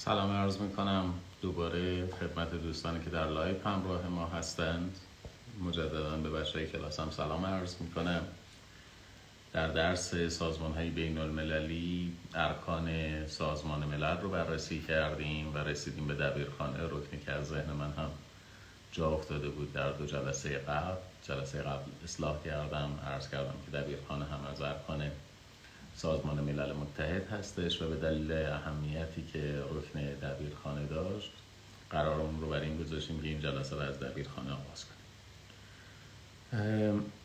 سلام عرض می‌کنم. دوباره خدمت دوستانی که در live همراه ما هستند. مجددا به بچه‌ها هم سلام عرض می‌کنم. در درس سازمان های بین المللی ارکان سازمان ملل رو بررسی کردیم و رسیدیم به دبیرخانه رکنی که از ذهن من هم جا افتاده بود در دو جلسه قبل. جلسه قبل اصلاح کردم. عرض کردم که دبیرخانه هم از ارکان سازمان ملل متحد هستش و به دلیل اهمیتی که رکن دبیرخانه داشت قرارمون رو بر این گذاشتیم که این جلسه رو از دبیرخانه آغاز کنیم.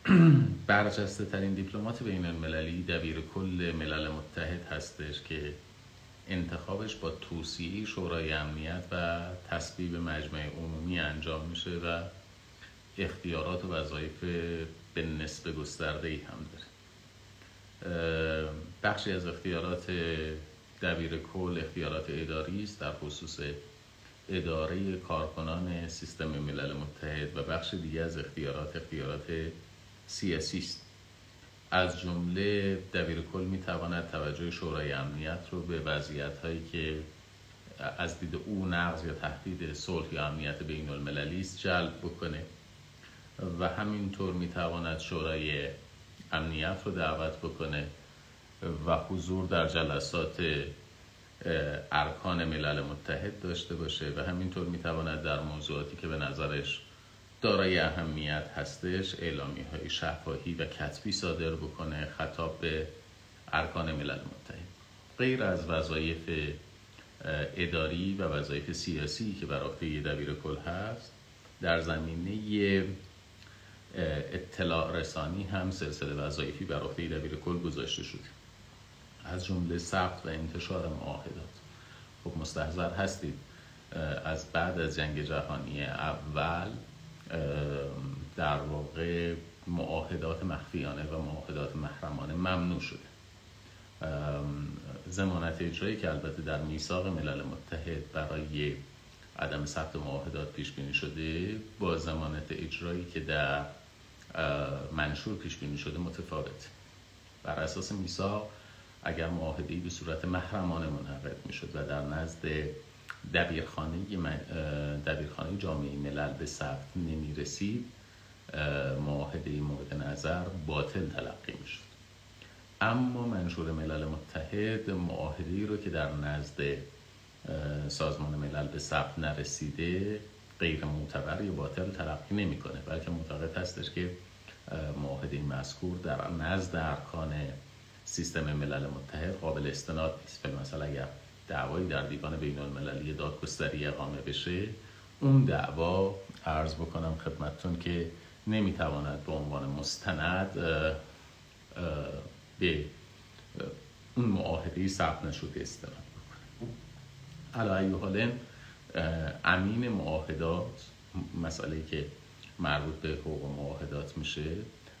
برجسته ترین دیپلمات بین المللی دبیر کل ملل متحد هستش که انتخابش با توصیه شورای امنیت و تصویب مجمع عمومی انجام میشه و اختیارات و وظایف به نسبه گسترده ای هم داره. بخشی از اختیارات دبیر کل اختیارات اداری است در خصوص اداره کارکنان سیستم ملل متحد و بخش دیگه از اختیارات اختیارات سیاسی است. از جمله دبیر کل می تواند توجه شورای امنیت رو به وضعیت هایی که از دید او نقض یا تهدید صلح یا امنیت بین المللی است جلب بکنه و همینطور می تواند شورای امنیت رو دعوت بکنه و حضور در جلسات ارکان ملل متحد داشته باشه و همینطور می‌تواند در موضوعاتی که به نظرش دارای اهمیت هستش اعلامی های شفاهی و کتبی صادر بکنه خطاب به ارکان ملل متحد. غیر از وظایف اداری و وظایف سیاسی که بر عهده دبیر کل هست در زمینه اطلاع رسانی هم سلسله وظایفی بر عهده دبیر کل گذاشته شده از جمله ثبت و انتشار معاهدات. خب مستحضر هستید. از بعد از جنگ جهانی اول در واقع معاهدات مخفیانه و معاهدات محرمانه ممنوع شده. زمانت اجرایی که البته در میثاق ملل متحد برای عدم ثبت معاهدات پیش بینی شده با زمانت اجرایی که در منشور پیش بینی شده متفاوت. بر اساس میثاق اگر معاهده به صورت محرمانه منعقد می‌شد و در نزد دبیرخانه دبیرخانه جامعه ملل به ثبت نمی رسید معاهده مورد نظر باطل تلقی می‌شد. اما منشور ملل متحد معاهده رو که در نزد سازمان ملل به ثبت نرسیده غیر معتبر یا باطل تلقی نمی‌کنه. بلکه معتقد هستش که معاهده مذکور در نزد ارکان سیستم ملل متحد قابل استناد نیست. به مثلا اگر دعوایی در دیوان بین المللی دادگستری اقامه بشه اون دعوا عرض بکنم خدمتتون که نمی‌تواند به عنوان مستند به اون معاهده ثبت نشده استناد بکنه. علا حال امین معاهدات مسئله که مربوط به حقوق معاهدات میشه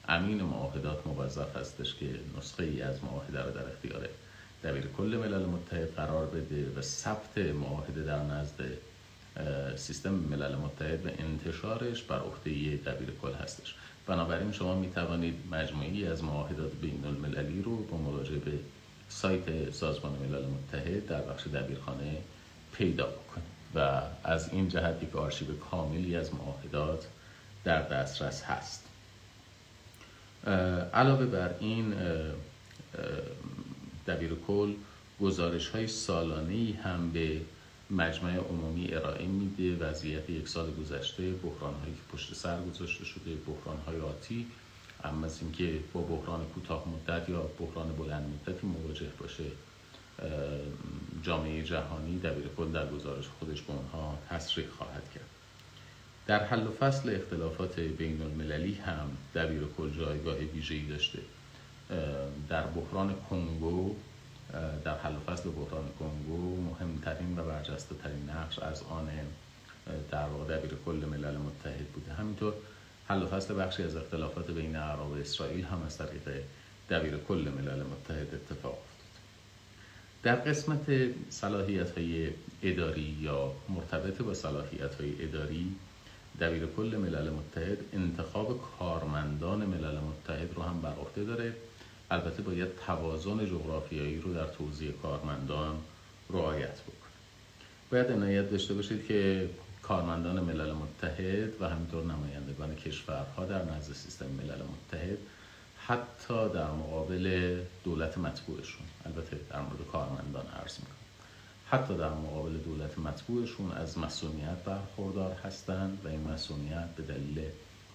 امین معاهدات موظف هستش که نسخه ای از معاهده رو در اختیار دبیر کل ملل متحد قرار بده و ثبت معاهده در نزد سیستم ملل متحد و انتشارش بر عهده دبیر کل هستش. بنابراین شما می توانید مجموعی از معاهدات بین المللی رو با مراجعه به سایت سازمان ملل متحد در بخش دبیرخانه پیدا بکنید. و از این جهت یک آرشیو کاملی از معاهدات در دسترس هست. علاوه بر این دبیر کل گزارش های سالانه هم به مجمع عمومی ارائه میده. وضعیت یک سال گذشته بحران هایی که پشت سر گذاشته شده بحران های آتی. اما از اینکه با بحران کوتاه مدت یا بحران بلند مدتی مواجه باشه جامعه جهانی دبیر کل در گزارش خودش به اونها تصریح خواهد کرد. در حل و فصل اختلافات بین المللی هم دبیر کل جایگاه ویژه‌ای داشته. در بحران کنگو در حل و فصل بحران کنگو مهمترین و برجسته ترین نقش از آن در واقع دبیر کل ملل متحد بوده. همینطور حل و فصل بخشی از اختلافات بین عرب و اسرائیل هم از طریق دبیر کل ملل متحد اتفاق در قسمت صلاحیت های اداری یا مرتبط با صلاحیت های اداری دبیر کل ملل متحد انتخاب کارمندان ملل متحد رو هم بر عهده داره. البته باید توازن جغرافیایی رو در توزیع کارمندان رعایت بکنه. باید عنایت داشته باشید که کارمندان ملل متحد و همینطور نمایندگان کشورها در نزد سیستم ملل متحد حتی در مقابل دولت مطبوعشون. البته در مورد کارمندان عرض می‌کنم. حتی در مقابل دولت مطبوعشون از مسئولیت برخوردار هستند و این مسئولیت به دلیل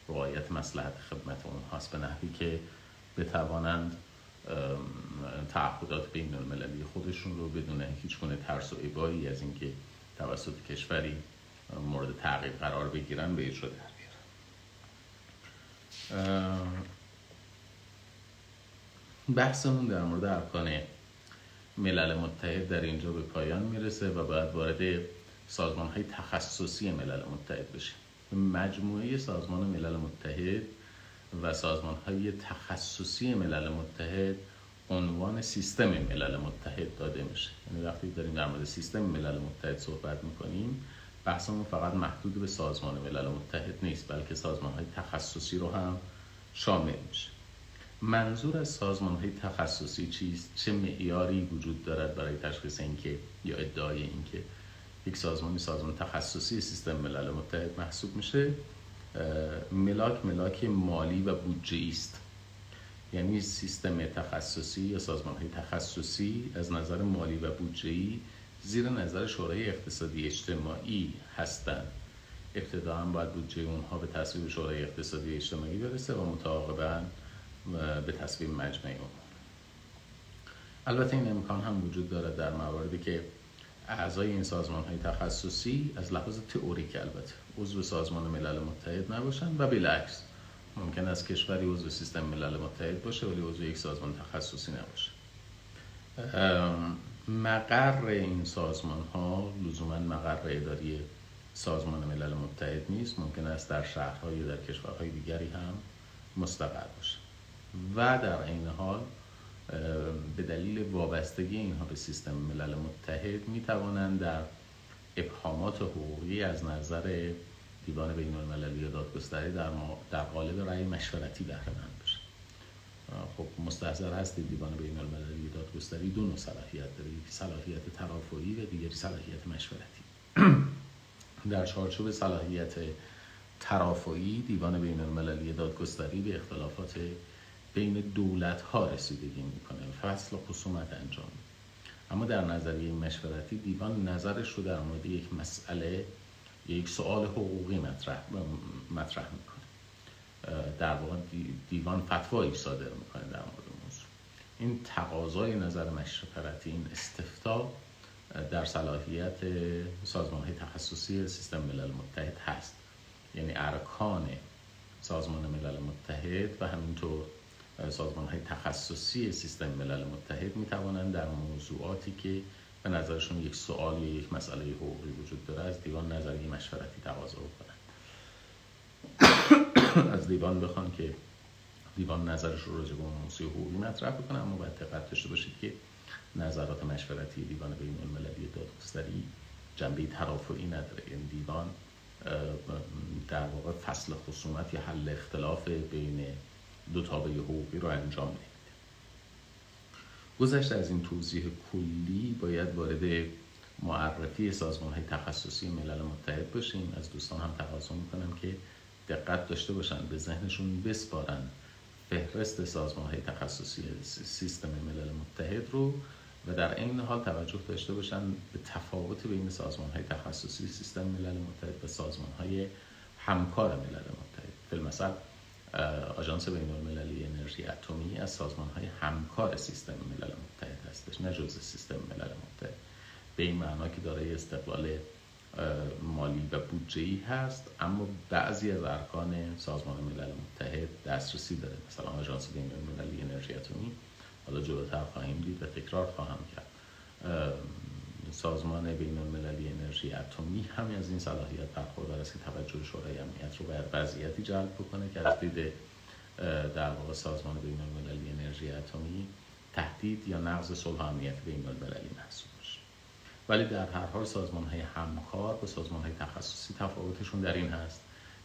رعایت مسلحت خدمت اونهاست به نحوی که بتوانند تعهدات بین المللی خودشون رو بدون هیچ گونه ترس و ابایی از اینکه توسط کشوری مورد تعقیب قرار بگیرن به اجرا در بیارن. بحثمون در مورد ارکان ملل متحد در اینجا به پایان می‌رسه و باید وارد سازمان های تخصصی ملل متحد بشیم مجموعه سازمان ملل متحد و سازمان های تخصصی ملل متحد عنوان سیستم ملل متحد داده میشه. یعنی وقتی داریم در مورد سیستم ملل متحد صحبت می‌کنیم بحثمون فقط محدود به سازمان ملل متحد نیست بلکه سازمان های تخصصی رو هم شامل میشه. منظور از سازمان های تخصصی چیست؟ چه معیاری وجود دارد برای تشخیص اینکه یا ادعای اینکه یک سازمانی سازمان تخصصی سیستم ملل متحد محسوب میشه؟ ملاک ملاک مالی و بودجه است. یعنی سیستم تخصصی یا سازمان های تخصصی از نظر مالی و بودجه زیر نظر شورای اقتصادی اجتماعی هستند. ابتداعا باید بودجه اونها به تصویب شورای اقتصادی اجتماعی برسه و متعاقبا به تصویب مجمع اون البته این امکان هم وجود دارد در مواردی که اعضای این سازمان های تخصصی از لحاظ تئوریک البته عضو سازمان ملل متحد نباشند و بالعکس ممکن است کشوری عضو سیستم ملل متحد باشه ولی عضو یک سازمان تخصصی نباشه. مقر این سازمان ها لزوما مقر اداری سازمان ملل متحد نیست. ممکن است در شهرهای در کشورهای دیگری هم مستقر باشه. و در این حال به دلیل وابستگی اینها به سیستم ملل متحد می توانند در ابهامات حقوقی از نظر دیوان بین المللی دادگستری در, در قالب رأی مشورتی بهره مند بشه خب مستحضر هست دیوان بین المللی دادگستری دو نوع صلاحیت داره. یکی صلاحیت ترافعی و دیگری صلاحیت مشورتی. در چارچوب صلاحیت ترافعی دیوان بین المللی دادگستری به اختلافات بین دولت ها رسیدگی می‌کنه. فصل خصومت انجام. اما در نظریه مشورتی دیوان نظرش رو در مورد یک مسئله یک سوال حقوقی مطرح مطرح می‌کنه. در واقع دیوان فتوایی صادر می‌کنه در مورد موضوع. این تقاضای نظر مشورتی این استفتا در صلاحیت سازمان های تخصصی سیستم ملل متحد هست. یعنی ارکان سازمان ملل متحد و همینطور سازمان های تخصصی سیستم ملل متحد می توانند در موضوعاتی که به نظرشون یک سوال یا یک مسئله حقوقی وجود داره از دیوان نظری مشورتی تقاضا کنند از دیوان بخوان که دیوان نظرش رو راجع به موضوع حقوقی مطرح بکنه اما باید دقت داشته باشید که نظرات مشورتی دیوان بین المللی دادگستری جنبه ترافعی نداره. این یعنی دیوان در واقع فصل خصومت یا حل اختلاف بین دو تابع حقوقی رو انجام نمیده گذشته از این توضیح کلی باید وارد معرفی سازمان های تخصصی ملل متحد باشیم از دوستان هم تقاضا می‌کنم که دقت داشته باشن به ذهنشون بسپارن فهرست سازمان های تخصصی سیستم ملل متحد رو و در این حال توجه داشته باشن به تفاوت بین سازمان های تخصصی سیستم ملل متحد و سازمان های همکار ملل متحد. فیلمسل آژانس بین المللی انرژی اتمی از سازمان های همکار سیستم ملل متحد هستش نه جزء سیستم ملل متحد. به این معنا که دارای استقلال مالی و بودجه هست اما بعضی از ارکان سازمان ملل متحد دسترسی داره. مثلا آژانس بین المللی انرژی اتمی حالا جلوتر خواهیم دید و تکرار خواهم کرد. سازمان بین المللی انرژی اتمی همین از این صلاحیت برخوردار است که توجه شورای امنیت رو بر وضعیتی جلب بکنه که از دید در واقع سازمان بین المللی انرژی اتمی تهدید یا نقض صلح امنیت بین المللی محسوب باشه ولی در هر حال سازمان های همکار و سازمان های تخصصی تفاوتشون در این هست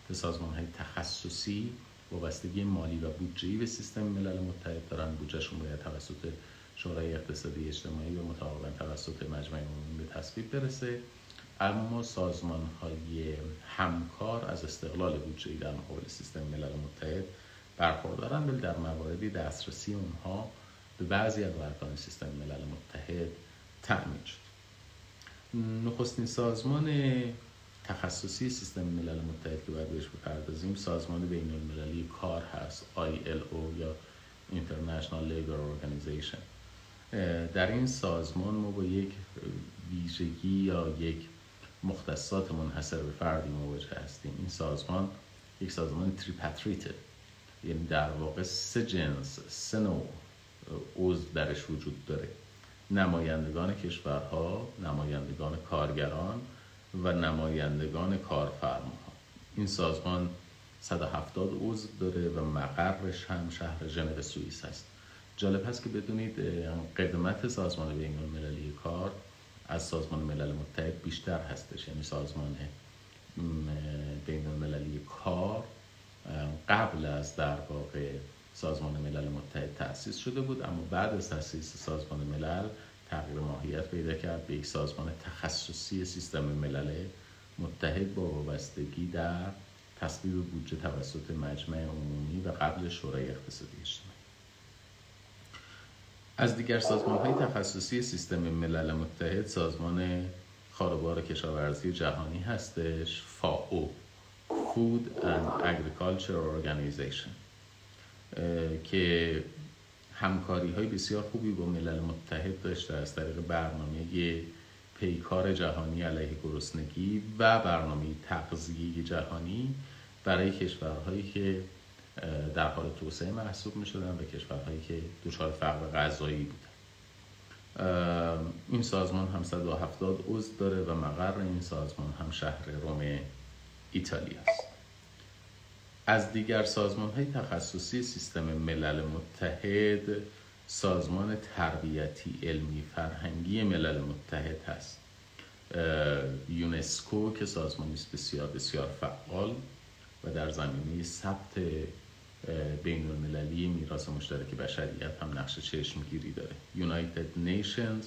که سازمان های تخصصی وابستگی مالی و بودجه‌ای به سیستم ملل متحد دارن. بودجهشون باید توسط شورای اقتصادی اجتماعی و متعاون توسط مجمع عمومی به تصویب برسه. اما سازمان های همکار از استقلال بودجه در مقابل سیستم ملل متحد برخوردارن ولی در مواردی دسترسی اونها به بعضی از ارکان سیستم ملل متحد تأمین شد. نخستین سازمان تخصصی سیستم ملل متحد که باید بهش بپردازیم سازمان بین المللی کار هست ILO یا International Labour Organization. در این سازمان ما با یک ویژگی یا یک مختصات منحصر به فردی مواجه هستیم. این سازمان یک سازمان تریپاتریته یعنی در واقع سه جنس سه نوع عضو درش وجود داره. نمایندگان کشورها نمایندگان کارگران و نمایندگان کارفرماها. این سازمان 170 عضو داره و مقرش هم شهر ژنو سوئیس است جالب هست که بدونید قدمت سازمان بین المللی کار از سازمان ملل متحد بیشتر هستش. یعنی سازمان بین المللی کار قبل از در واقع سازمان ملل متحد تأسیس شده بود اما بعد از تأسیس سازمان ملل تغییر ماهیت پیدا کرد به یک سازمان تخصصی سیستم ملل متحد با وابستگی در تصویب بودجه توسط مجمع عمومی و قبل شورای اقتصادی از دیگر سازمان های تخصصی سیستم ملل متحد سازمان خاربار کشاورزی جهانی هستش FAO Food and Agriculture Organization که همکاری های بسیار خوبی با ملل متحد داشته از طریق برنامه پیکار جهانی علیه گرسنگی و برنامه تغذیه جهانی برای کشورهایی که در حال توسعه محسوب می شدن و کشورهایی که دچار فقر غذایی بودن. این سازمان هم 170 عضو داره و مقر این سازمان هم شهر روم ایتالیا است. از دیگر سازمان های تخصصی سیستم ملل متحد سازمان تربیتی علمی فرهنگی ملل متحد هست. یونسکو که سازمانی است بسیار بسیار فعال و در زمینه ثبت بین المللی میراث مشترک بشریت هم نقش چشمگیری داره. United Nations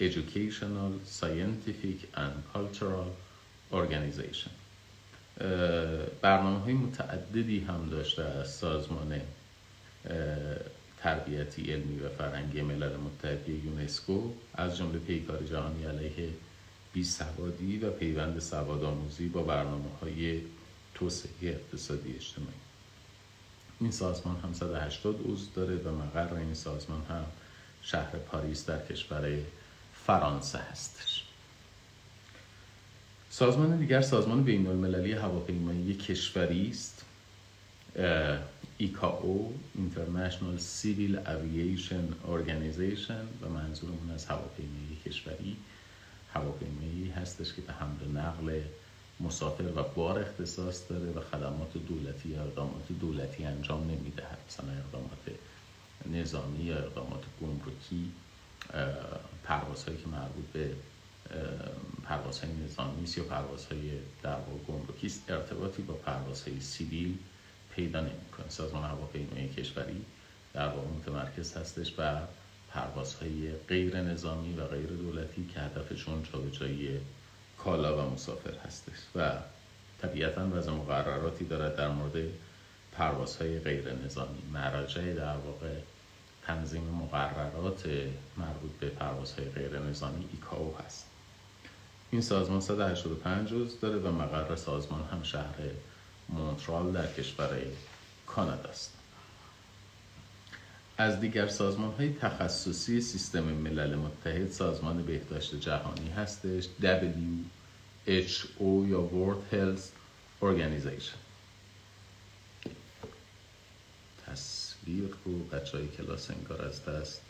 Educational Scientific and Cultural Organization. برنامه های متعددی هم داشته از سازمان تربیتی علمی و فرهنگی ملل متحد یونسکو. از جمله پیکار جهانی علیه بی سوادی و پیوند سواد آموزی با برنامه های توسعه اقتصادی اجتماعی. این سازمان هم 180 عضو داره و مقر این سازمان هم شهر پاریس در کشور فرانسه هستش. سازمان دیگر سازمان بین المللی هواپیمایی کشوری است. ایکاو International Civil Aviation Organization و منظورمون از هواپیمایی کشوری هواپیمایی هستش که به حمل و نقل مسافر و بار اختصاص داره و خدمات دولتی یا اقدامات دولتی انجام نمی‌دهد. مثلا اقدامات نظامی یا اقدامات گمرکی پروازهایی که مربوط به پروازهای نظامی است یا پروازهای در گمرکی است ارتباطی با پروازهای سیویل پیدا نمی‌کنه. سازمان هواپیمایی کشوری در واقع متمرکز هستش بر پروازهای غیر نظامی و غیر دولتی که هدفشون جابجایی کالا و مسافر هستش و طبیعتا وضع مقرراتی دارد در مورد پروازهای غیر نظامی مراجع در واقع تنظیم مقررات مربوط به پروازهای غیر نظامی ایکاو هست. این سازمان 185 روز داره و مقر سازمان هم شهر مونترال در کشور کانادا است از دیگر سازمان های تخصصی سیستم ملل متحد سازمان بهداشت جهانی هستش WHO یا World Health Organization. تصویر رو بچه های کلاس انگار از دست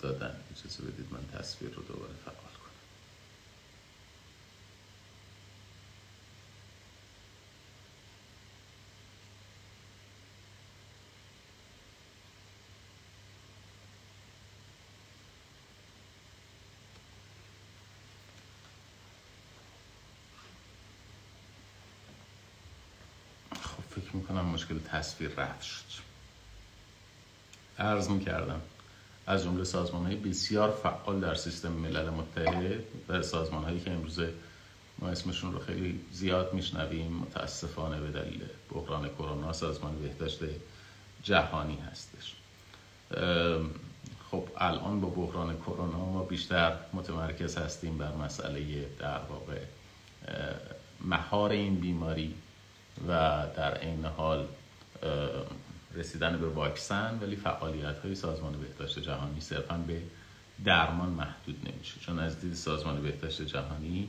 دادن. اجازه بدید من تصویر رو دوباره فعال فکر می‌کنم مشکل تصویر رفت شد. عرض می‌کردم از جمله سازمان های بسیار فعال در سیستم ملل متحد و سازمان هایی که امروز ما اسمشون رو خیلی زیاد میشنویم متاسفانه به دلیل بحران کرونا سازمان بهداشت جهانی هستش. خب الان با بحران کرونا ما بیشتر متمرکز هستیم بر مسئله در واقع مهار این بیماری و در عین حال رسیدن به واکسن ولی فعالیت های سازمان بهداشت جهانی صرفا به درمان محدود نمیشه. چون از دید سازمان بهداشت جهانی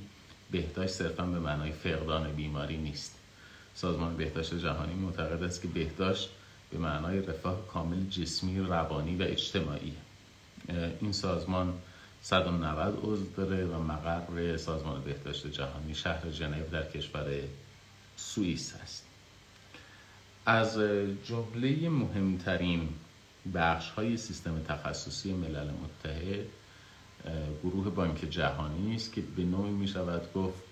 بهداشت صرفا به معنای فقدان بیماری نیست. سازمان بهداشت جهانی معتقد است که بهداشت به معنای رفاه کامل جسمی، روانی و اجتماعی. این سازمان 190 عضو داره و مقر سازمان بهداشت جهانی شهر ژنو در کشور سوئیس است از جمله مهمترین بخش های سیستم تخصصی ملل متحد گروه بانک جهانی است که به نوعی می شود گفت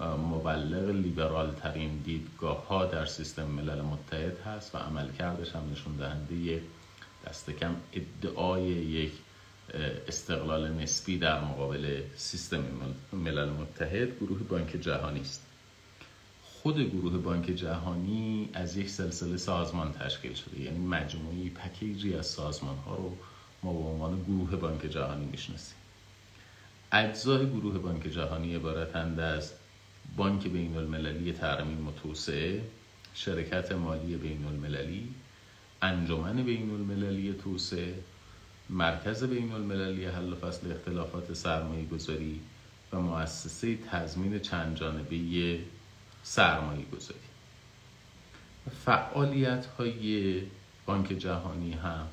مبلغ لیبرال ترین دیدگاه ها در سیستم ملل متحد هست و عملکردش هم نشون دهنده دست کم ادعای یک استقلال نسبی در مقابل سیستم ملل متحد گروه بانک جهانی است. خود گروه بانک جهانی از یک سلسله سازمان تشکیل شده. یعنی مجموعی پکیجی از سازمان ها رو ما به عنوان گروه بانک جهانی می‌شناسیم. اجزای گروه بانک جهانی عبارتند از بانک بین المللی ترمیم و توسعه شرکت مالی بین المللی انجمن بین المللی توسعه مرکز بین المللی حل و فصل اختلافات سرمایه گذاری و مؤسسه تضمین چند جانبه سرمایه گذاری فعالیت های بانک جهانی هم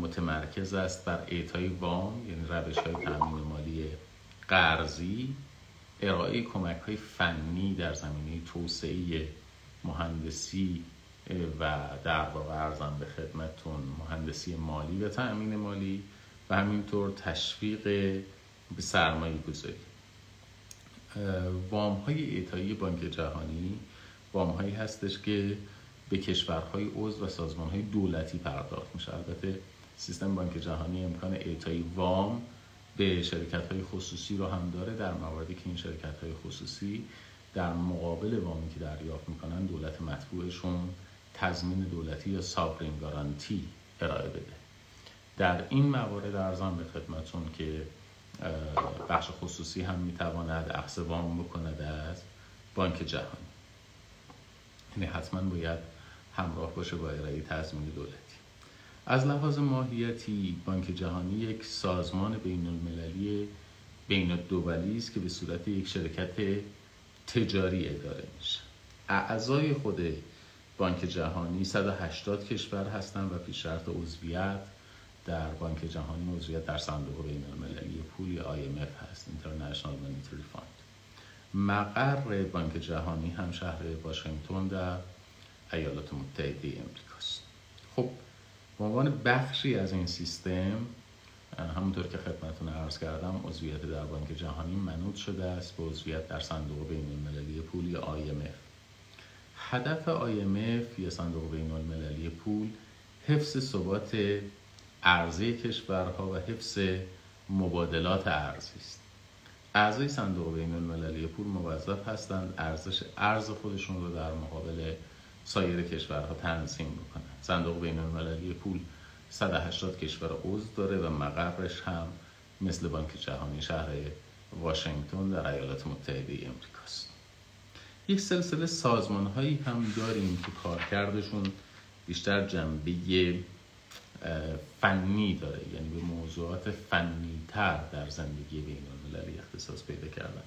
متمرکز است بر اعطای وام یعنی روش های تامین مالی قرضی. ارائه کمک های فنی در زمینه توسعه مهندسی و در واقع ارزم به خدمتون مهندسی مالی و تأمین مالی و همینطور تشویق به سرمایه گذاری وام های اعطایی بانک جهانی وام هایی هستش که به کشورهای عضو و سازمان های دولتی پرداخت میشه. البته سیستم بانک جهانی امکان اعطای وام به شرکت های خصوصی رو هم داره در مواردی که این شرکت های خصوصی در مقابل وامی که دریافت می‌کنن دولت مطبوعشون تضمین دولتی یا سابرین گارانتی ارائه بده. در این موارد ارزان به خدمتون که بخش خصوصی هم می‌تواند اخذ وام بکند از بانک جهانی. یعنی حتما باید همراه باشه با ارائه تضمین دولتی. از لحاظ ماهیتی بانک جهانی یک سازمان بین المللی بین الدولی است که به صورت یک شرکت تجاری اداره میشه. اعضای خود بانک جهانی 180 کشور هستند و پیش شرط عضویت در بانک جهانی عضویت در صندوق بین المللی پول IMF هست International Monetary Fund. مقر بانک جهانی هم شهر واشنگتن در ایالات متحده امریکاست. خب به عنوان بخشی از این سیستم همونطور که خدمتون عرض کردم عضویت در بانک جهانی منوط شده است به عضویت در صندوق بین المللی پول IMF هدف IMF یا صندوق بین المللی پول حفظ ثبات ارزی کشورها و حفظ مبادلات ارزی است. اعضای صندوق بین المللی پول موظف هستند ارزش ارز خودشون رو در مقابل سایر کشورها تنظیم بکنن. صندوق بین المللی پول 180 کشور عضو داره و مقرش هم مثل بانک جهانی شهر واشنگتن در ایالات متحده امریکاست یک سلسله سازمان هایی هم داریم که کارکردشون بیشتر جنبه فنی داره یعنی به موضوعات فنی تر در زندگی بین المللی اختصاص پیدا کردن.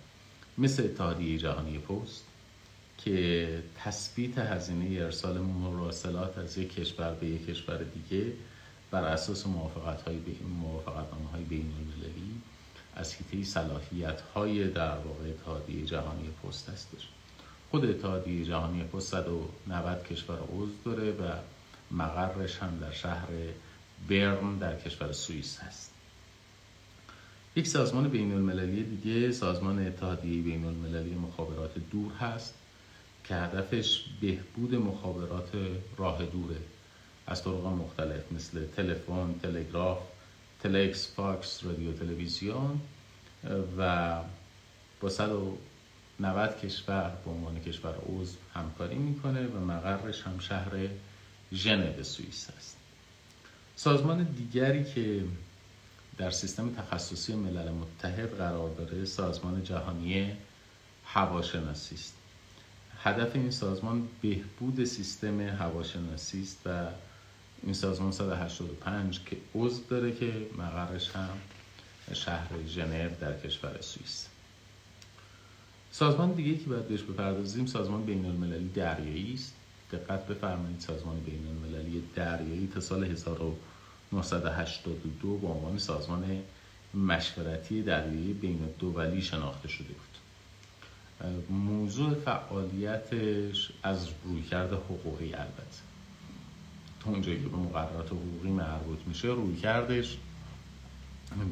مثل اتحادیه جهانی پست که تثبیت هزینه ارسال مراسلات از یک کشور به یک کشور دیگه بر اساس موافقت های موافقت های بین المللی از حیطه صلاحیت های در واقع اتحادیه جهانی پست هستش. خود اتحادیه جهانی پست 190 کشور عضو داره و مقرش هم در شهر برن در کشور سوئیس هست. یک سازمان بین المللی دیگه سازمان اتحادیه بین المللی مخابرات دور هست که هدفش بهبود مخابرات راه دوره. از طرق مختلف مثل تلفن، تلگراف، تلکس فاکس رادیو تلویزیون و با 190 کشور به عنوان کشور عضو همکاری می‌کنه و مقرش هم شهر ژنو سوئیس است سازمان دیگری که در سیستم تخصصی ملل متحد قرار داره سازمان جهانی هواشناسی است. هدف این سازمان بهبود سیستم هواشناسی است و این سازمان 185 که عضو داره که مقرش هم شهر ژنو در کشور سوئیس. سازمان دیگه که باید بهش بپردازیم سازمان بین المللی دریایی است. دقت بفرمایید سازمان بین المللی دریایی تا سال 1982 به عنوان سازمان مشورتی دریایی بین دولی شناخته شده بود. موضوع فعالیتش از رویکرد حقوقی البته. تا اونجایی که به مقررات حقوقی مربوط میشه رویکردش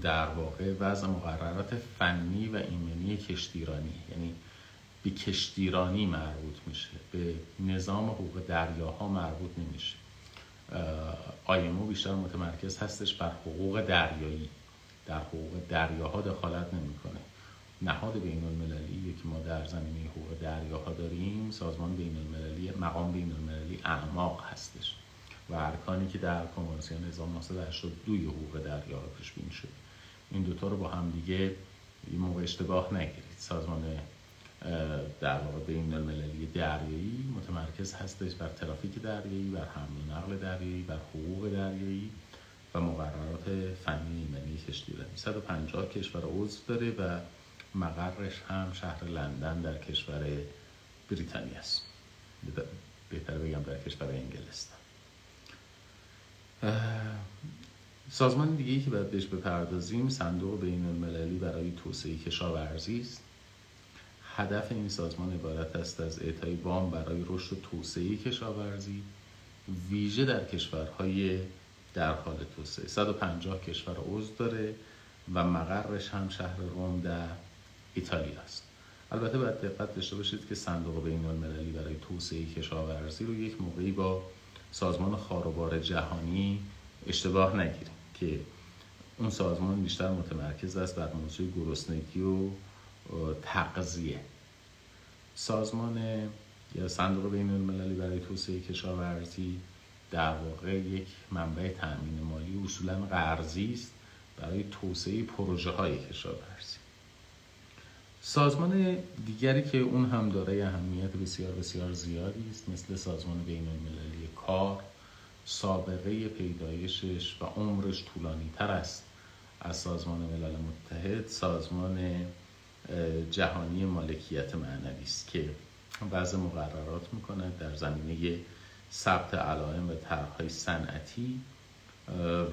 در واقع وضع مقررات فنی و ایمنی کشتیرانی یعنی به کشتیرانی مربوط میشه. به نظام حقوق دریاها مربوط نمیشه. آیمو بیشتر متمرکز هستش بر حقوق دریایی. در حقوق دریاها دخالت نمی‌کنه. نهاد بین المللی که ما در زمینه حقوق دریاها داریم سازمان بین المللی مقام بین المللی اعماق هستش. و ارکانی که در کنوانسیون 1982 حقوق دریاها پیش بینی شد این دوتا رو با هم دیگه این موقع اشتباه نگیرید. سازمان در واقع بین المللی دریایی متمرکز هستش بر ترافیک دریایی بر حمل و نقل دریایی بر حقوق دریایی و مقررات فنی ایمنی کشتیرانی 150 کشور عضو داره و مقرش هم شهر لندن در کشور بریتانیا است. بهتر بگم در کشور انگلستان. سازمان دیگه که باید بهش بپردازیم صندوق بین المللی برای توسعه کشاورزی است. هدف این سازمان عبارت است از اعطای وام برای رشد و توسعه کشاورزی ویژه در کشورهای در حال توسعه. 150 کشور عضو داره و مقرش هم شهر روم در ایتالیا است. البته باید دقت داشته باشید که صندوق بین المللی برای توسعه کشاورزی رو یک موقعی با سازمان خاروبار جهانی اشتباه نگیریم که اون سازمان بیشتر متمرکز است بر موضوع گرسنگی و تغذیه. سازمان یا صندوق بین المللی برای توسعه کشاورزی در واقع یک منبع تأمین مالی اصولا قرضی است برای توسعه پروژه های کشاورزی. سازمان دیگری که اون هم دارای اهمیت بسیار بسیار زیادی است مثل سازمان بین المللی کار سابقه پیدایشش و عمرش طولانی تر است از سازمان ملل متحد. سازمان جهانی مالکیت معنوی است که بعض مقررات می‌کنه در زمینه ثبت علائم و طرحهای صنعتی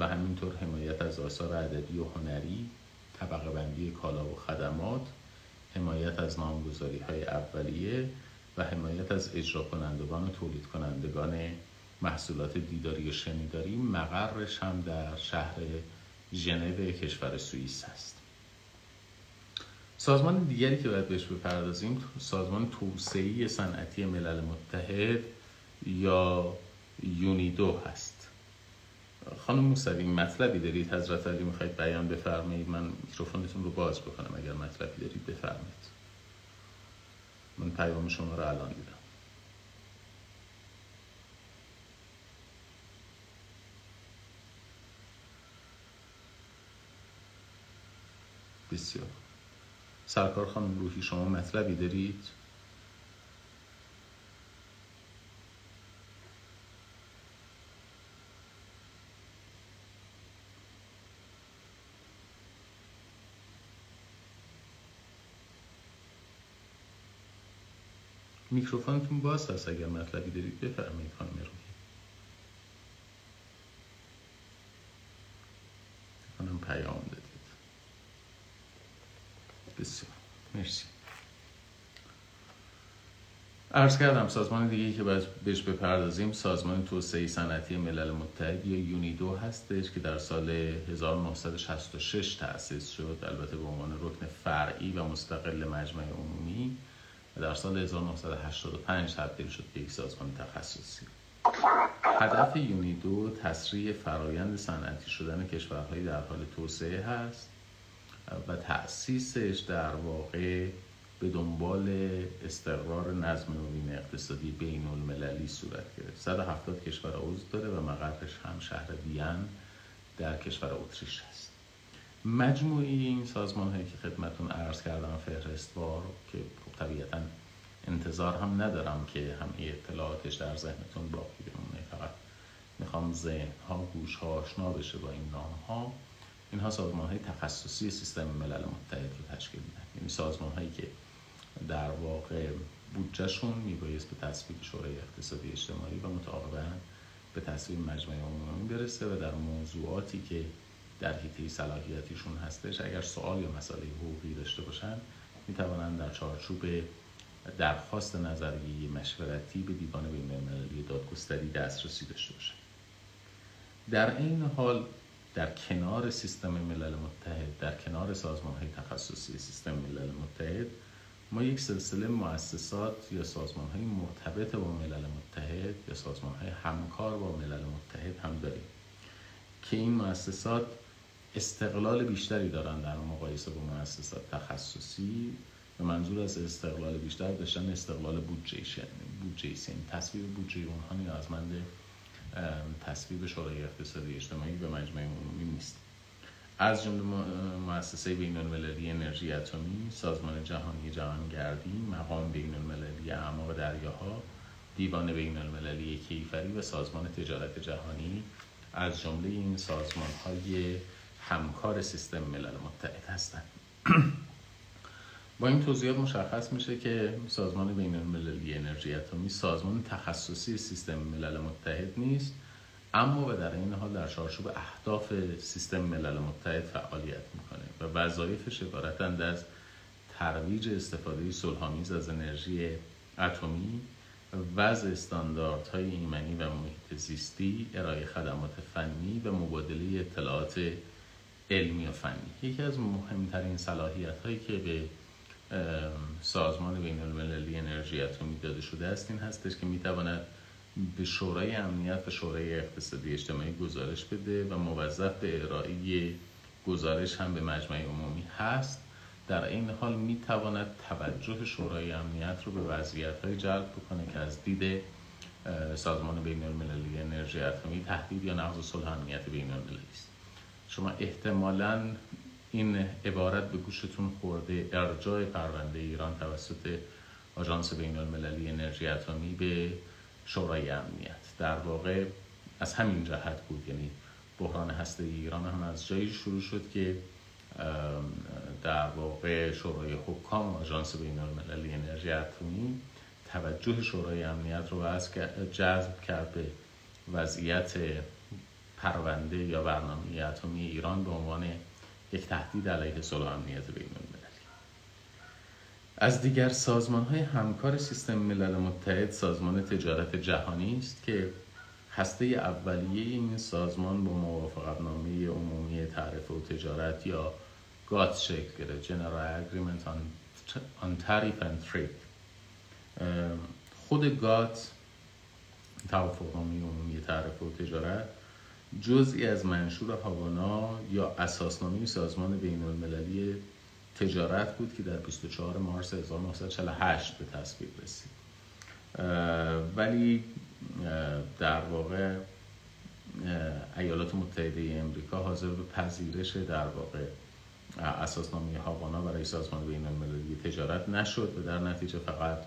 و همینطور حمایت از آثار ادبی و هنری طبقه بندی کالا و خدمات حمایت از نامگذاری های اولیه و حمایت از اجرا کنندگان و تولید کنندگان محصولات دیداری و شنیداری. مقرش هم در شهر ژنو کشور سوئیس است. سازمان دیگری که باید بهش بپردازیم سازمان توسعه صنعتی ملل متحد یا یونیدو هست. خانم موسوی مطلبی دارید؟ حضرت علی می‌خواید بیان بفرمایید؟ من میکروفونتون رو باز بکنم اگر مطلبی دارید بفرمایید. من پیام شما رو الان دیدم بسیار سرکار خانم روحی شما مطلبی دارید؟ میکروفونتون باز هست اگر مطلبی دارید بفرمایید خانم روحی. خانم پیام. بسیار. مرسی. عرض کردم سازمان دیگه که باید بهش بپردازیم سازمان توسعه صنعتی ملل متحد یا یونیدو هستش که در سال 1966 تأسیس شد البته به عنوان رکن فرعی و مستقل مجمع عمومی و در سال 1985 تبدیل شد به یک سازمان تخصصی. هدف یونیدو تسریع فرایند صنعتی شدن کشورهای در حال توسعه هست. و تأسیسش در واقع به دنبال استقرار نظم نوین اقتصادی بین المللی صورت گرفت. 170 کشور عضو داره و مقرش هم شهر وین در کشور اتریش هست. مجموعی این سازمان هایی که خدمتون عرض کردم فهرستوار که خب طبیعتا انتظار هم ندارم که همه اطلاعاتش در ذهنتون باقی بمونه. فقط می‌خوام ذهن ها گوش ها آشنا بشه با این نام ها اینها سازمان های تخصصی سیستم ملل متحد رو تشکیل میدن. یعنی سازمان هایی که در واقع بودجهشون میبایست به تصویب شورای اقتصادی اجتماعی و متعاقبا به تصویب مجمع عمومی برسه و در موضوعاتی که در حیطه صلاحیتیشون هستش اگر سوال یا مسئله حقوقی داشته باشن می‌توانند در چارچوب درخواست نظریه مشورتی به دیوان بین المللی دادگستری دسترسی داشته باشند در این حال در کنار سیستم ملل متحد در کنار سازمان های تخصصی سیستم ملل متحد ما یک سلسله مؤسسات یا سازمان های مرتبط با ملل متحد یا سازمان های همکار با ملل متحد هم داریم که این مؤسسات استقلال بیشتری دارن در مقایسه با مؤسسات تخصصی به منظور از استقلال بیشتر داشتن استقلال بودجه بودجه این تصویب بودجه اونها نیازمند تصویب شورای اقتصادی اجتماعی به مجمع از جمله مؤسسه بین المللی انرژی اتمی، سازمان جهانی جهانگردی، مقام بین المللی اعماق دریاها، دیوان بین المللی کیفری و سازمان تجارت جهانی از جمله این سازمان های همکار سیستم ملل متحد هستند. با این توضیحات مشخص میشه که سازمان بین المللی انرژی اتمی سازمان تخصصی سیستم ملل متحد نیست اما و در این حال در چارچوب اهداف سیستم ملل متحد فعالیت می‌کنه و وظایفش عبارتند از ترویج استفاده صلحآمیز از انرژی اتمی وضع استانداردهای ایمنی و محیط زیستی ارائه خدمات فنی و مبادله اطلاعات علمی و فنی. یکی از مهمترین صلاحیت هایی که به سازمان بین المللی انرژی اتمی داده شده است این هستش که می‌تواند به شورای امنیت و شورای اقتصادی اجتماعی گزارش بده و موظف به ارائه گزارش هم به مجمع عمومی هست. در این حال می‌تواند توجه شورای امنیت رو به وضعیت های جلب بکنه که از دید سازمان بین المللی انرژی اتمی تهدید یا نقض صلح امنیت بین المللی است. شما احتمالاً این عبارت به گوشتون خورده ارجاع پرونده ایران توسط آژانس بین المللی انرژی اتمی به شورای امنیت. در واقع از همین جهت بود. یعنی بحران هسته ایران هم از جایی شروع شد که در واقع شورای حکام آژانس بین المللی انرژی اتمی توجه شورای امنیت رو جذب کرد به وضعیت پرونده یا برنامه اتمی ایران به عنوان یک تهدید علیه صلح امنیت بین از دیگر سازمان های همکار سیستم ملل متحد سازمان تجارت جهانی است که هسته اولیه این سازمان با موافقت نامه عمومی تعرفه و تجارت یا گات شکل گرفت General Agreement on, Tariff and Trade. خود گات توافق نامه عمومی تعرفه و تجارت جزئی از منشور هاوانا یا اساسنامه سازمان بین المللی تجارت بود که در 24 مارس 1948 به تصویب رسید. ولی در واقع ایالات متحده امریکا حاضر به پذیرش در واقع اساسنامه هاوانا برای سازمان بین المللی تجارت نشد و در نتیجه فقط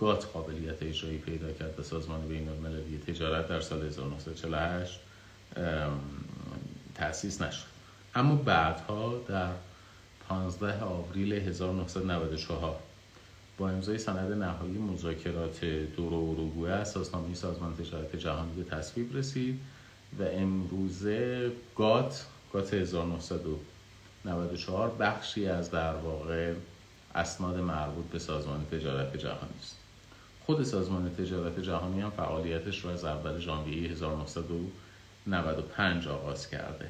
گات قابلیت اجرایی پیدا کرد به سازمان بین المللی تجارت در سال 1948 تأسیس نشد. اما بعدها در 15 آوریل 1994 با امضای سند نهایی مذاکرات دور اروگوئه اساسنامه سازمان تجارت جهانی به تصویب رسید و امروزه گات گات 1994 بخشی از در واقع اسناد مربوط به سازمان تجارت جهانی است. خود سازمان تجارت جهانی هم فعالیتش رو از اول ژانویه 1995 آغاز کرده.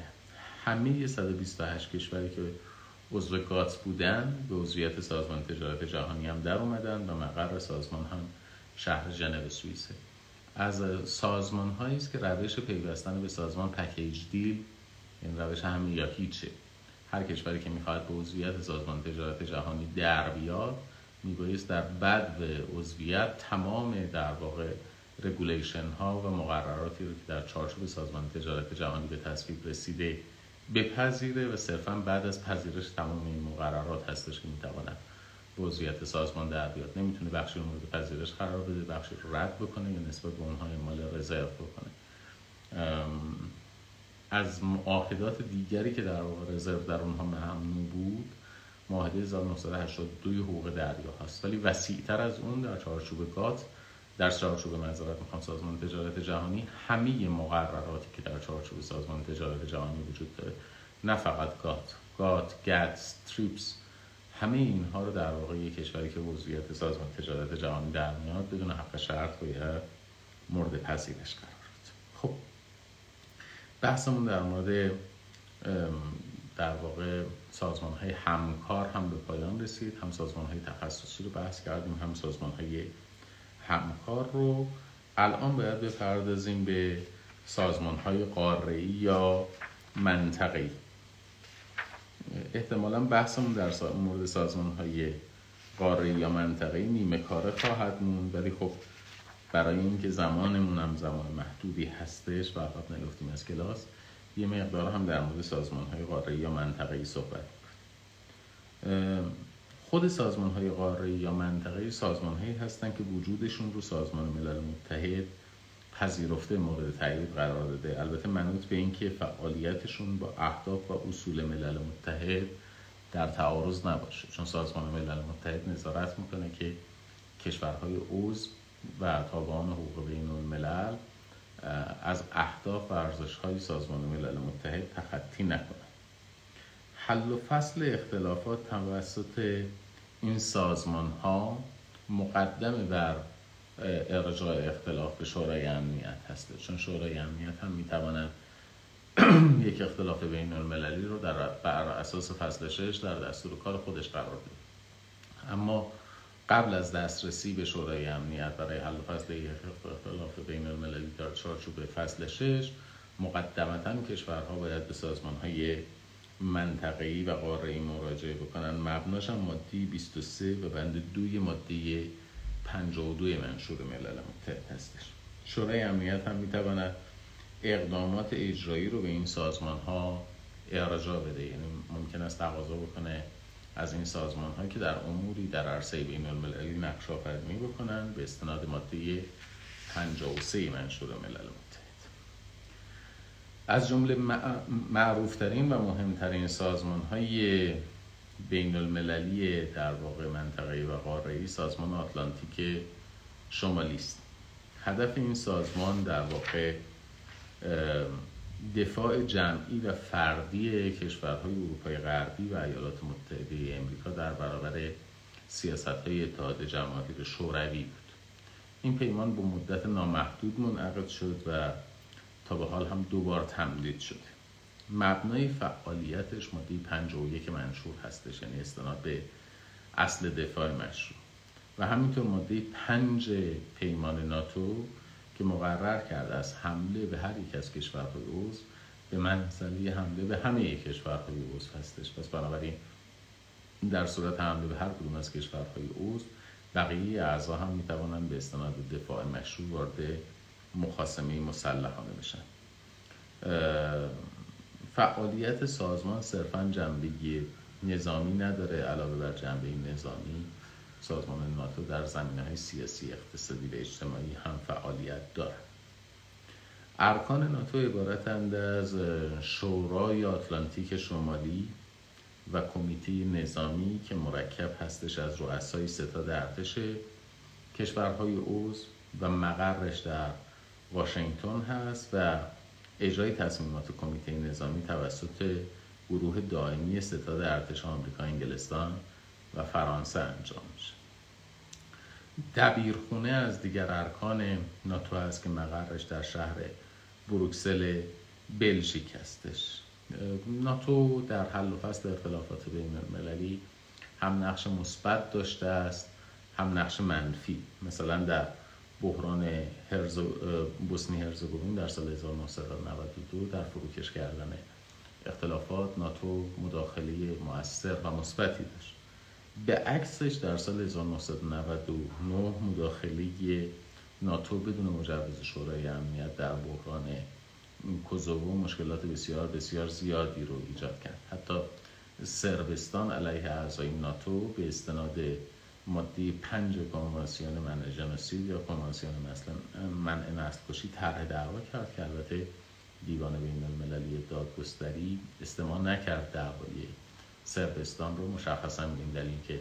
همه 128 کشوری که عضو گاتس بودن به عضویت سازمان تجارت جهانی هم در اومدن و مقر سازمان هم شهر ژنو سوئیسه. از سازمان هایی است که روش پیوستن به سازمان پکیج دیل این روش همه یا هیچه. هر کشوری که می‌خواد به عضویت سازمان تجارت جهانی در بیاد میبایست در بد و عضویت تمام در واقع رگولیشن ها و مقرراتی رو که در چارچوب سازمان تجارت جهانی به تصویب رسیده بپذیره و صرفا بعد از پذیرش تمام این مقررات هستش که می‌تواند به سازمان در بیاد. نمی‌تونه بخشی رو مورد پذیرش قرار بده بخشی رو رد بکنه یا نسبت به اونها اعمال رزرو بکنه. از معاهدات دیگری که در واقع رزرو در اونها ممنوع بود معاهده 1982 حقوق دریا هست. ولی وسیعتر از اون در چارچوب گات در چارچوب معذرت می‌خوام سازمان تجارت جهانی. همه مقرراتی که در چارچوب سازمان تجارت جهانی وجود داره نه فقط گات گات گاتس تریپس همه اینها رو در واقع یک کشوری که وضعیت سازمان تجارت جهانی در میاد بدون حق شرط باید مورد پذیرش قرار خب بحثمون در مورد در واقع سازمان های همکار هم به پایان رسید هم سازمان های تخصصی رو بحث کردیم هم سازمان های همکار رو الان باید بپردازیم به سازمان های قاره یا منطقه احتمالا بحثمون در مورد سازمان های قاره یا منطقه نیمه کاره خواهد موند ولی خب برای اینکه زمانمون هم زمان محدودی هستش و عقب نگفتیم از کلاس یه مقدار هم در مورد سازمان های قاره یا منطقه صحبت خود سازمان های قاره یا منطقه سازمان هایی هستند که وجودشون رو سازمان ملل متحد پذیرفته مورد تایید قرار داده. البته منوط به اینکه فعالیتشون با اهداف و اصول ملل متحد در تعارض نباشه. چون سازمان ملل متحد نظارت می‌کنه که کشورهای عضو و تابعان حقوق بین الملل از اهداف و ارزش های سازمان ملل متحد تخطی نکنند. حل و فصل اختلافات توسط این سازمان ها مقدم بر ارجاع اختلاف به شورای امنیت هسته چون شورای امنیت هم می‌تواند یک اختلاف بین المللی رو در بر اساس فصل شش در دستور کار خودش قرار بده اما قبل از دسترسی به شورای امنیت برای حل فصل یک اختلاف بین المللی در چارچوب فصل شش مقدمتا کشورها باید به سازمان های منطقه‌ای و قاره‌ای مراجعه بکنن. مبناش هم ماده 23 و بند دوی ماده 52 منشور ملل متحد هستش. شورای امنیت هم می‌تواند اقدامات اجرایی رو به این سازمان ها ارجاع بده. یعنی ممکن است تقاضا بکنه از این سازمان ها که در اموری در عرصه بین المللی نقش آفرینی بکنن. به استناد ماده 53 منشور ملل متحد. از جمله معروفترین و مهمترین سازمان های بین المللی در واقع منطقه و قاره سازمان آتلانتیک شمالی است هدف این سازمان در واقع دفاع جمعی و فردی کشورهای اروپای غربی و ایالات متحده امریکا در برابر سیاست های اتحاد جماهیر شوروی بود. این پیمان به مدت نامحدود منعقد شد و تا به حال هم دوبار تمدید شده. مبنای فعالیتش ماده 51 منشور هستش یعنی استناد به اصل دفاع مشروع. و همینطور ماده 5 پیمان ناتو که مقرر کرده از حمله به هر یک از کشورهای عضو به منزله حمله به همه کشورهای عضو هستش. پس بنابراین در صورت حمله به هر کدوم از کشورهای عضو بقیه اعضا هم می‌توانند به استناد دفاع مشروع وارد مخاسمه مسلحانه بشن. فعالیت سازمان صرفا جنبه نظامی نداره علاوه بر جنبه نظامی سازمان ناتو در زمینه های سیاسی اقتصادی و اجتماعی هم فعالیت دارد ارکان ناتو عبارتند از شورای آتلانتیک شمالی و کمیته نظامی که مرکب هستش از رؤسای ستاد ارتش کشورهای عضو و مقرش در واشنگتن هست و اجرای تصمیمات کمیته نظامی توسط گروه دائمی ستاد ارتش آمریکا انگلستان و فرانسه انجام میشه. دبیرخونه از دیگر ارکان ناتو است که مقرش در شهر بروکسل بلژیک هستش ناتو در حل و فصل اختلافات بین المللی هم نقش مثبت داشته است هم نقش منفی. مثلا در بحران هرزو بوسنی هرزگوین در سال 1992 در فروکش کردن اختلافات ناتو مداخله موثر و مثبتی داشت. به عکسش در سال 1999 مداخله ناتو بدون مجوز شورای امنیت در بحران کوزوو مشکلات بسیار بسیار زیادی رو ایجاد کرد. حتی سربستان علیه اعضای ناتو به استناد ماده پنج کنوانسیون منع جنوسید یا کنوانسیون مثلا منع نسل کشی طرح دعوا کرد که البته دیوان بین المللی دادگستری استماع نکرد دعوای سربستان رو مشخصا این دلیل که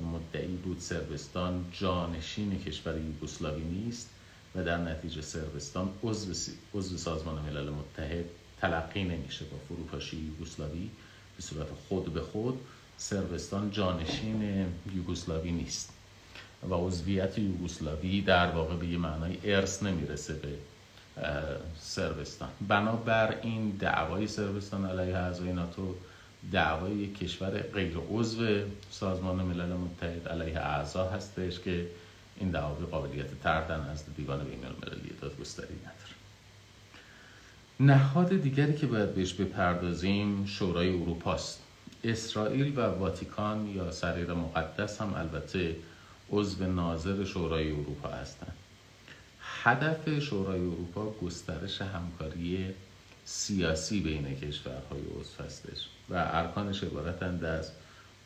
مدعی بود سربستان جانشین کشور یوگسلاوی نیست و در نتیجه سربستان عضو, عضو سازمان ملل متحد تلقی نمیشه با فروپاشی یوگسلاوی به صورت خود به خود سربستان جانشین یوگسلاوی نیست و عضویت یوگسلاوی در واقع به یه معنای ارث نمی‌رسه به سربستان. بنابر این دعوای سربستان علیه اعضای ناتو دعوای کشور غیر عضو سازمان ملل متحد علیه اعضا هستش که این دعوا قابلیت تردن از دیوان بین المللی دادگستری نداره. نهاد دیگری که باید بهش بپردازیم شورای اروپاست. اسرائیل و واتیکان یا سریر مقدس هم البته عضو ناظر شورای اروپا هستند. هدف شورای اروپا گسترش همکاری سیاسی بین کشورهای عضو هستش و ارکانش عبارتند از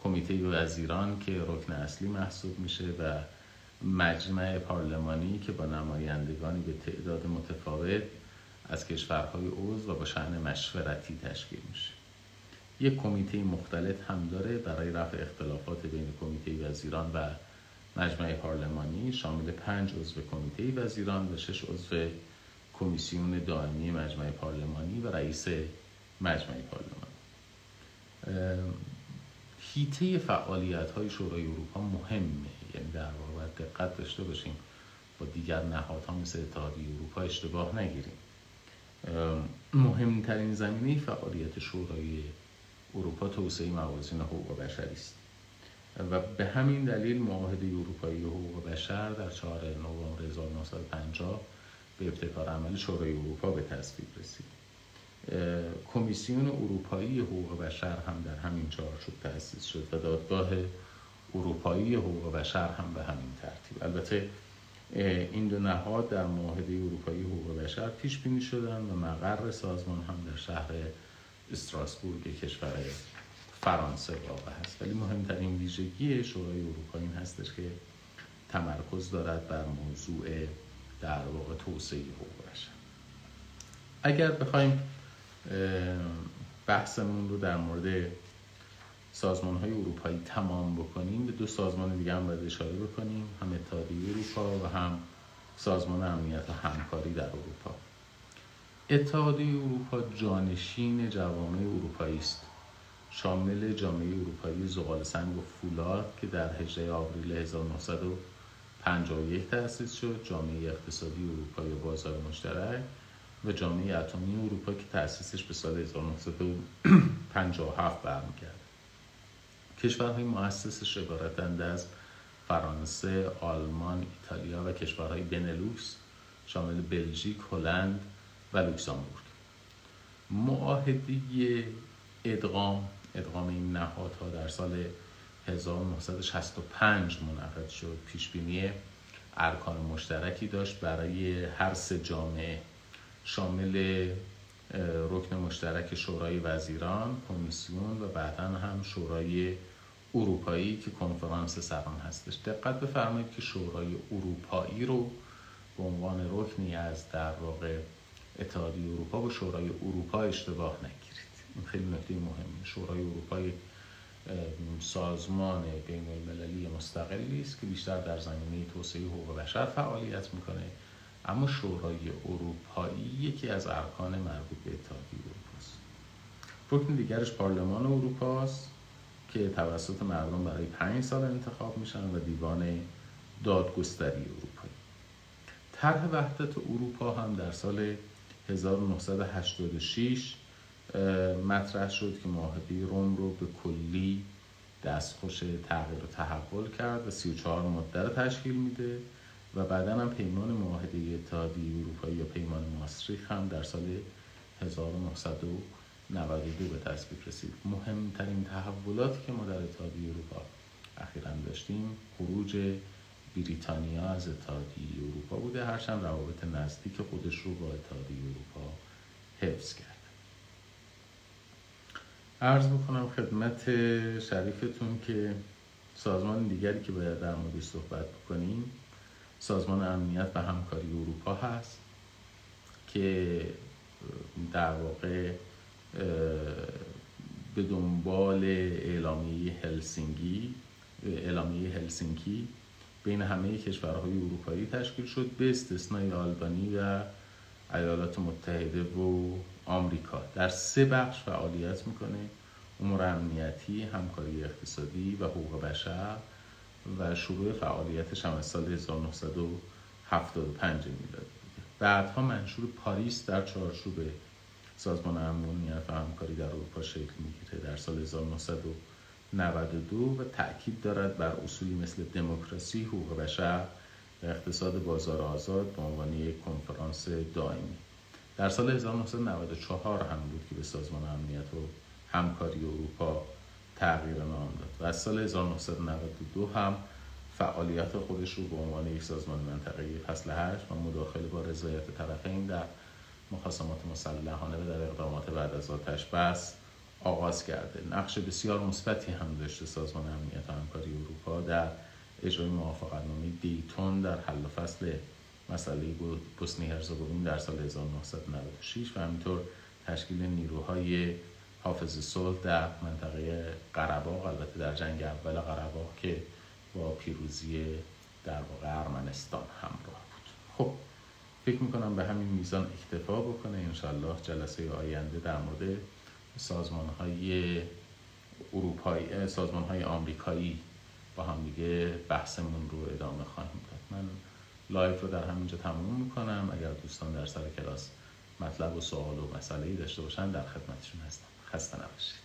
کمیته وزیران که رکن اصلی محسوب میشه و مجمع پارلمانی که با نمایندگانی به تعداد متفاوت از کشورهای عضو و با شأن مشورتی تشکیل میشه. یک کمیته مختلف هم داره برای رفع اختلافات بین کمیته وزیران و مجمع پارلمانی. شامل پنج عضو کمیته وزیران و شش عضو کمیسیون دائمی مجمع پارلمانی و رئیس مجمع پارلمانی. هیته فعالیت های شورای اروپا مهمه. یعنی در واقع دقت داشته باشیم. با دیگر نهادها مثل اتحادیه اروپا اشتباه نگیریم. مهمترین زمینه فعالیت شورای اروپا توسعه موازین حقوق بشری است. و به همین دلیل معاهده اروپایی حقوق بشر در 4 نوامبر 1950 به ابتکار عمل شورای اروپا به تصویب رسید. کمیسیون اروپایی حقوق بشر هم در همین چارچوب تأسیس شد و دادگاه اروپایی حقوق بشر هم به همین ترتیب. البته این دو نهاد در معاهده اروپایی حقوق بشر پیش بینی شدن و مقر سازمان هم در شهر استراسبورگ کشور فرانسه واقع هست. ولی مهمترین ویژگی شورای اروپا این هستش که تمرکز دارد بر موضوع در واقع توسعه حقوق بشر اگر بخوایم بحثمون رو در مورد سازمان های اروپایی تمام بکنیم به دو سازمان دیگه هم باید اشاره بکنیم هم اتحادیه اروپا و هم سازمان امنیت و همکاری در اروپا. اتحادیه اروپا جانشین جوامع اروپایی است. شامل جامعه اروپایی زغال سنگ و فولاد که در 18 آوریل 1951 تأسیس شد جامعه اقتصادی اروپا یا بازار مشترک و جامعه اتمی اروپا که تأسیسش به سال 1957 برمیگرده. کشورهای مؤسسش عبارتند از فرانسه، آلمان، ایتالیا و کشورهای بنلوکس شامل بلژیک، هلند و لوکزامبورگ معاهده ادغام ادغام این نهادها در سال 1965 منعقد شد پیش بینی ارکان مشترکی داشت برای هر سه جامعه. شامل رکن مشترک شورای وزیران، کمیسیون و بعدا هم شورای اروپایی که کنفرانس سران هستش. دقت بفرمایید که شورای اروپایی رو به عنوان رکنی از در واقع اتحادیه اروپا با شورای اروپا اشتباه نگیرید. این خیلی نکته مهمه. شورای اروپای سازمان بین المللی مستقلی است که بیشتر در زمینه توسعه حقوق بشر فعالیت می‌کنه. اما شورای اروپایی یکی از ارکان مربوط به اتحادیه اروپا است. رکن دیگرش پارلمان اروپاست که توسط مردم برای پنج سال انتخاب میشن و دیوان دادگستری اروپایی. طرح وحدت اروپا هم در سال 1986 مطرح شد که معاهده روم رو به کلی دستخوش تغییر و تحول کرد و 34 ماده رو تشکیل میده و بعدا هم پیمان معاهده اتحادیه اروپایی یا پیمان ماستریخ هم در سال 1992 به تصویب رسید مهمترین تحولاتی که ما در اتحادیه اروپا اخیرا داشتیم خروج بریتانیا از اتحادیه اروپا بوده هرچند روابط نزدیک خودش رو با اتحادیه اروپا حفظ کرد عرض بکنم خدمت شریفتون که سازمان دیگری که باید در موردش صحبت بکنیم سازمان امنیت و همکاری اروپا هست که در واقع به دنبال اعلامیه هلسینگی اعلامیه هلسینکی بین همه کشورهای اروپایی تشکیل شد به استثنای آلبانی و ایالات متحده و آمریکا. در سه بخش فعالیت می‌کنه امور امنیتی، همکاری اقتصادی و حقوق بشر و شروع فعالیتش هم از سال 1975 میلادی بعدها منشور پاریس در چارچوب سازمان امنیت و همکاری در اروپا شکل می‌گیره. در سال 1992 و تاکید دارد بر اصولی مثل دموکراسی، حقوق بشر و اقتصاد بازار آزاد به عنوان یک کنفرانس دائمی. در سال 1994 هم بود که به سازمان امنیت و همکاری اروپا تغییر نام داد و از سال 1992 هم فعالیت خودش رو به عنوان یک سازمان منطقه فصل 8 و مداخله با رضایت طرفین در مخاصمات مسلحانه و در اقدامات بعد از آتش بس آغاز کرده. نقش بسیار مثبتی هم داشته سازمان امنیت همکاری اروپا در اجرای موافقتنامه دیتون در حل و فصل مسئله بوسنی هرزگوین در سال 1996 و همینطور تشکیل نیروهای حافظ صلح در منطقه قرباق البته در جنگ اول قرباق که با پیروزی در واقع ارمنستان همراه بود. خب فکر می‌کنم به همین میزان اکتفا بکنه. انشالله جلسه آینده در مورد سازمان های اروپایی سازمان های آمریکایی با هم دیگه بحثمون رو ادامه خواهیم داد. من live رو در همینجا تموم می‌کنم. اگر دوستان در سر کلاس مطلب و سوال و مسئله ای داشته باشن در خدمتشون هستم. خسته نباشید.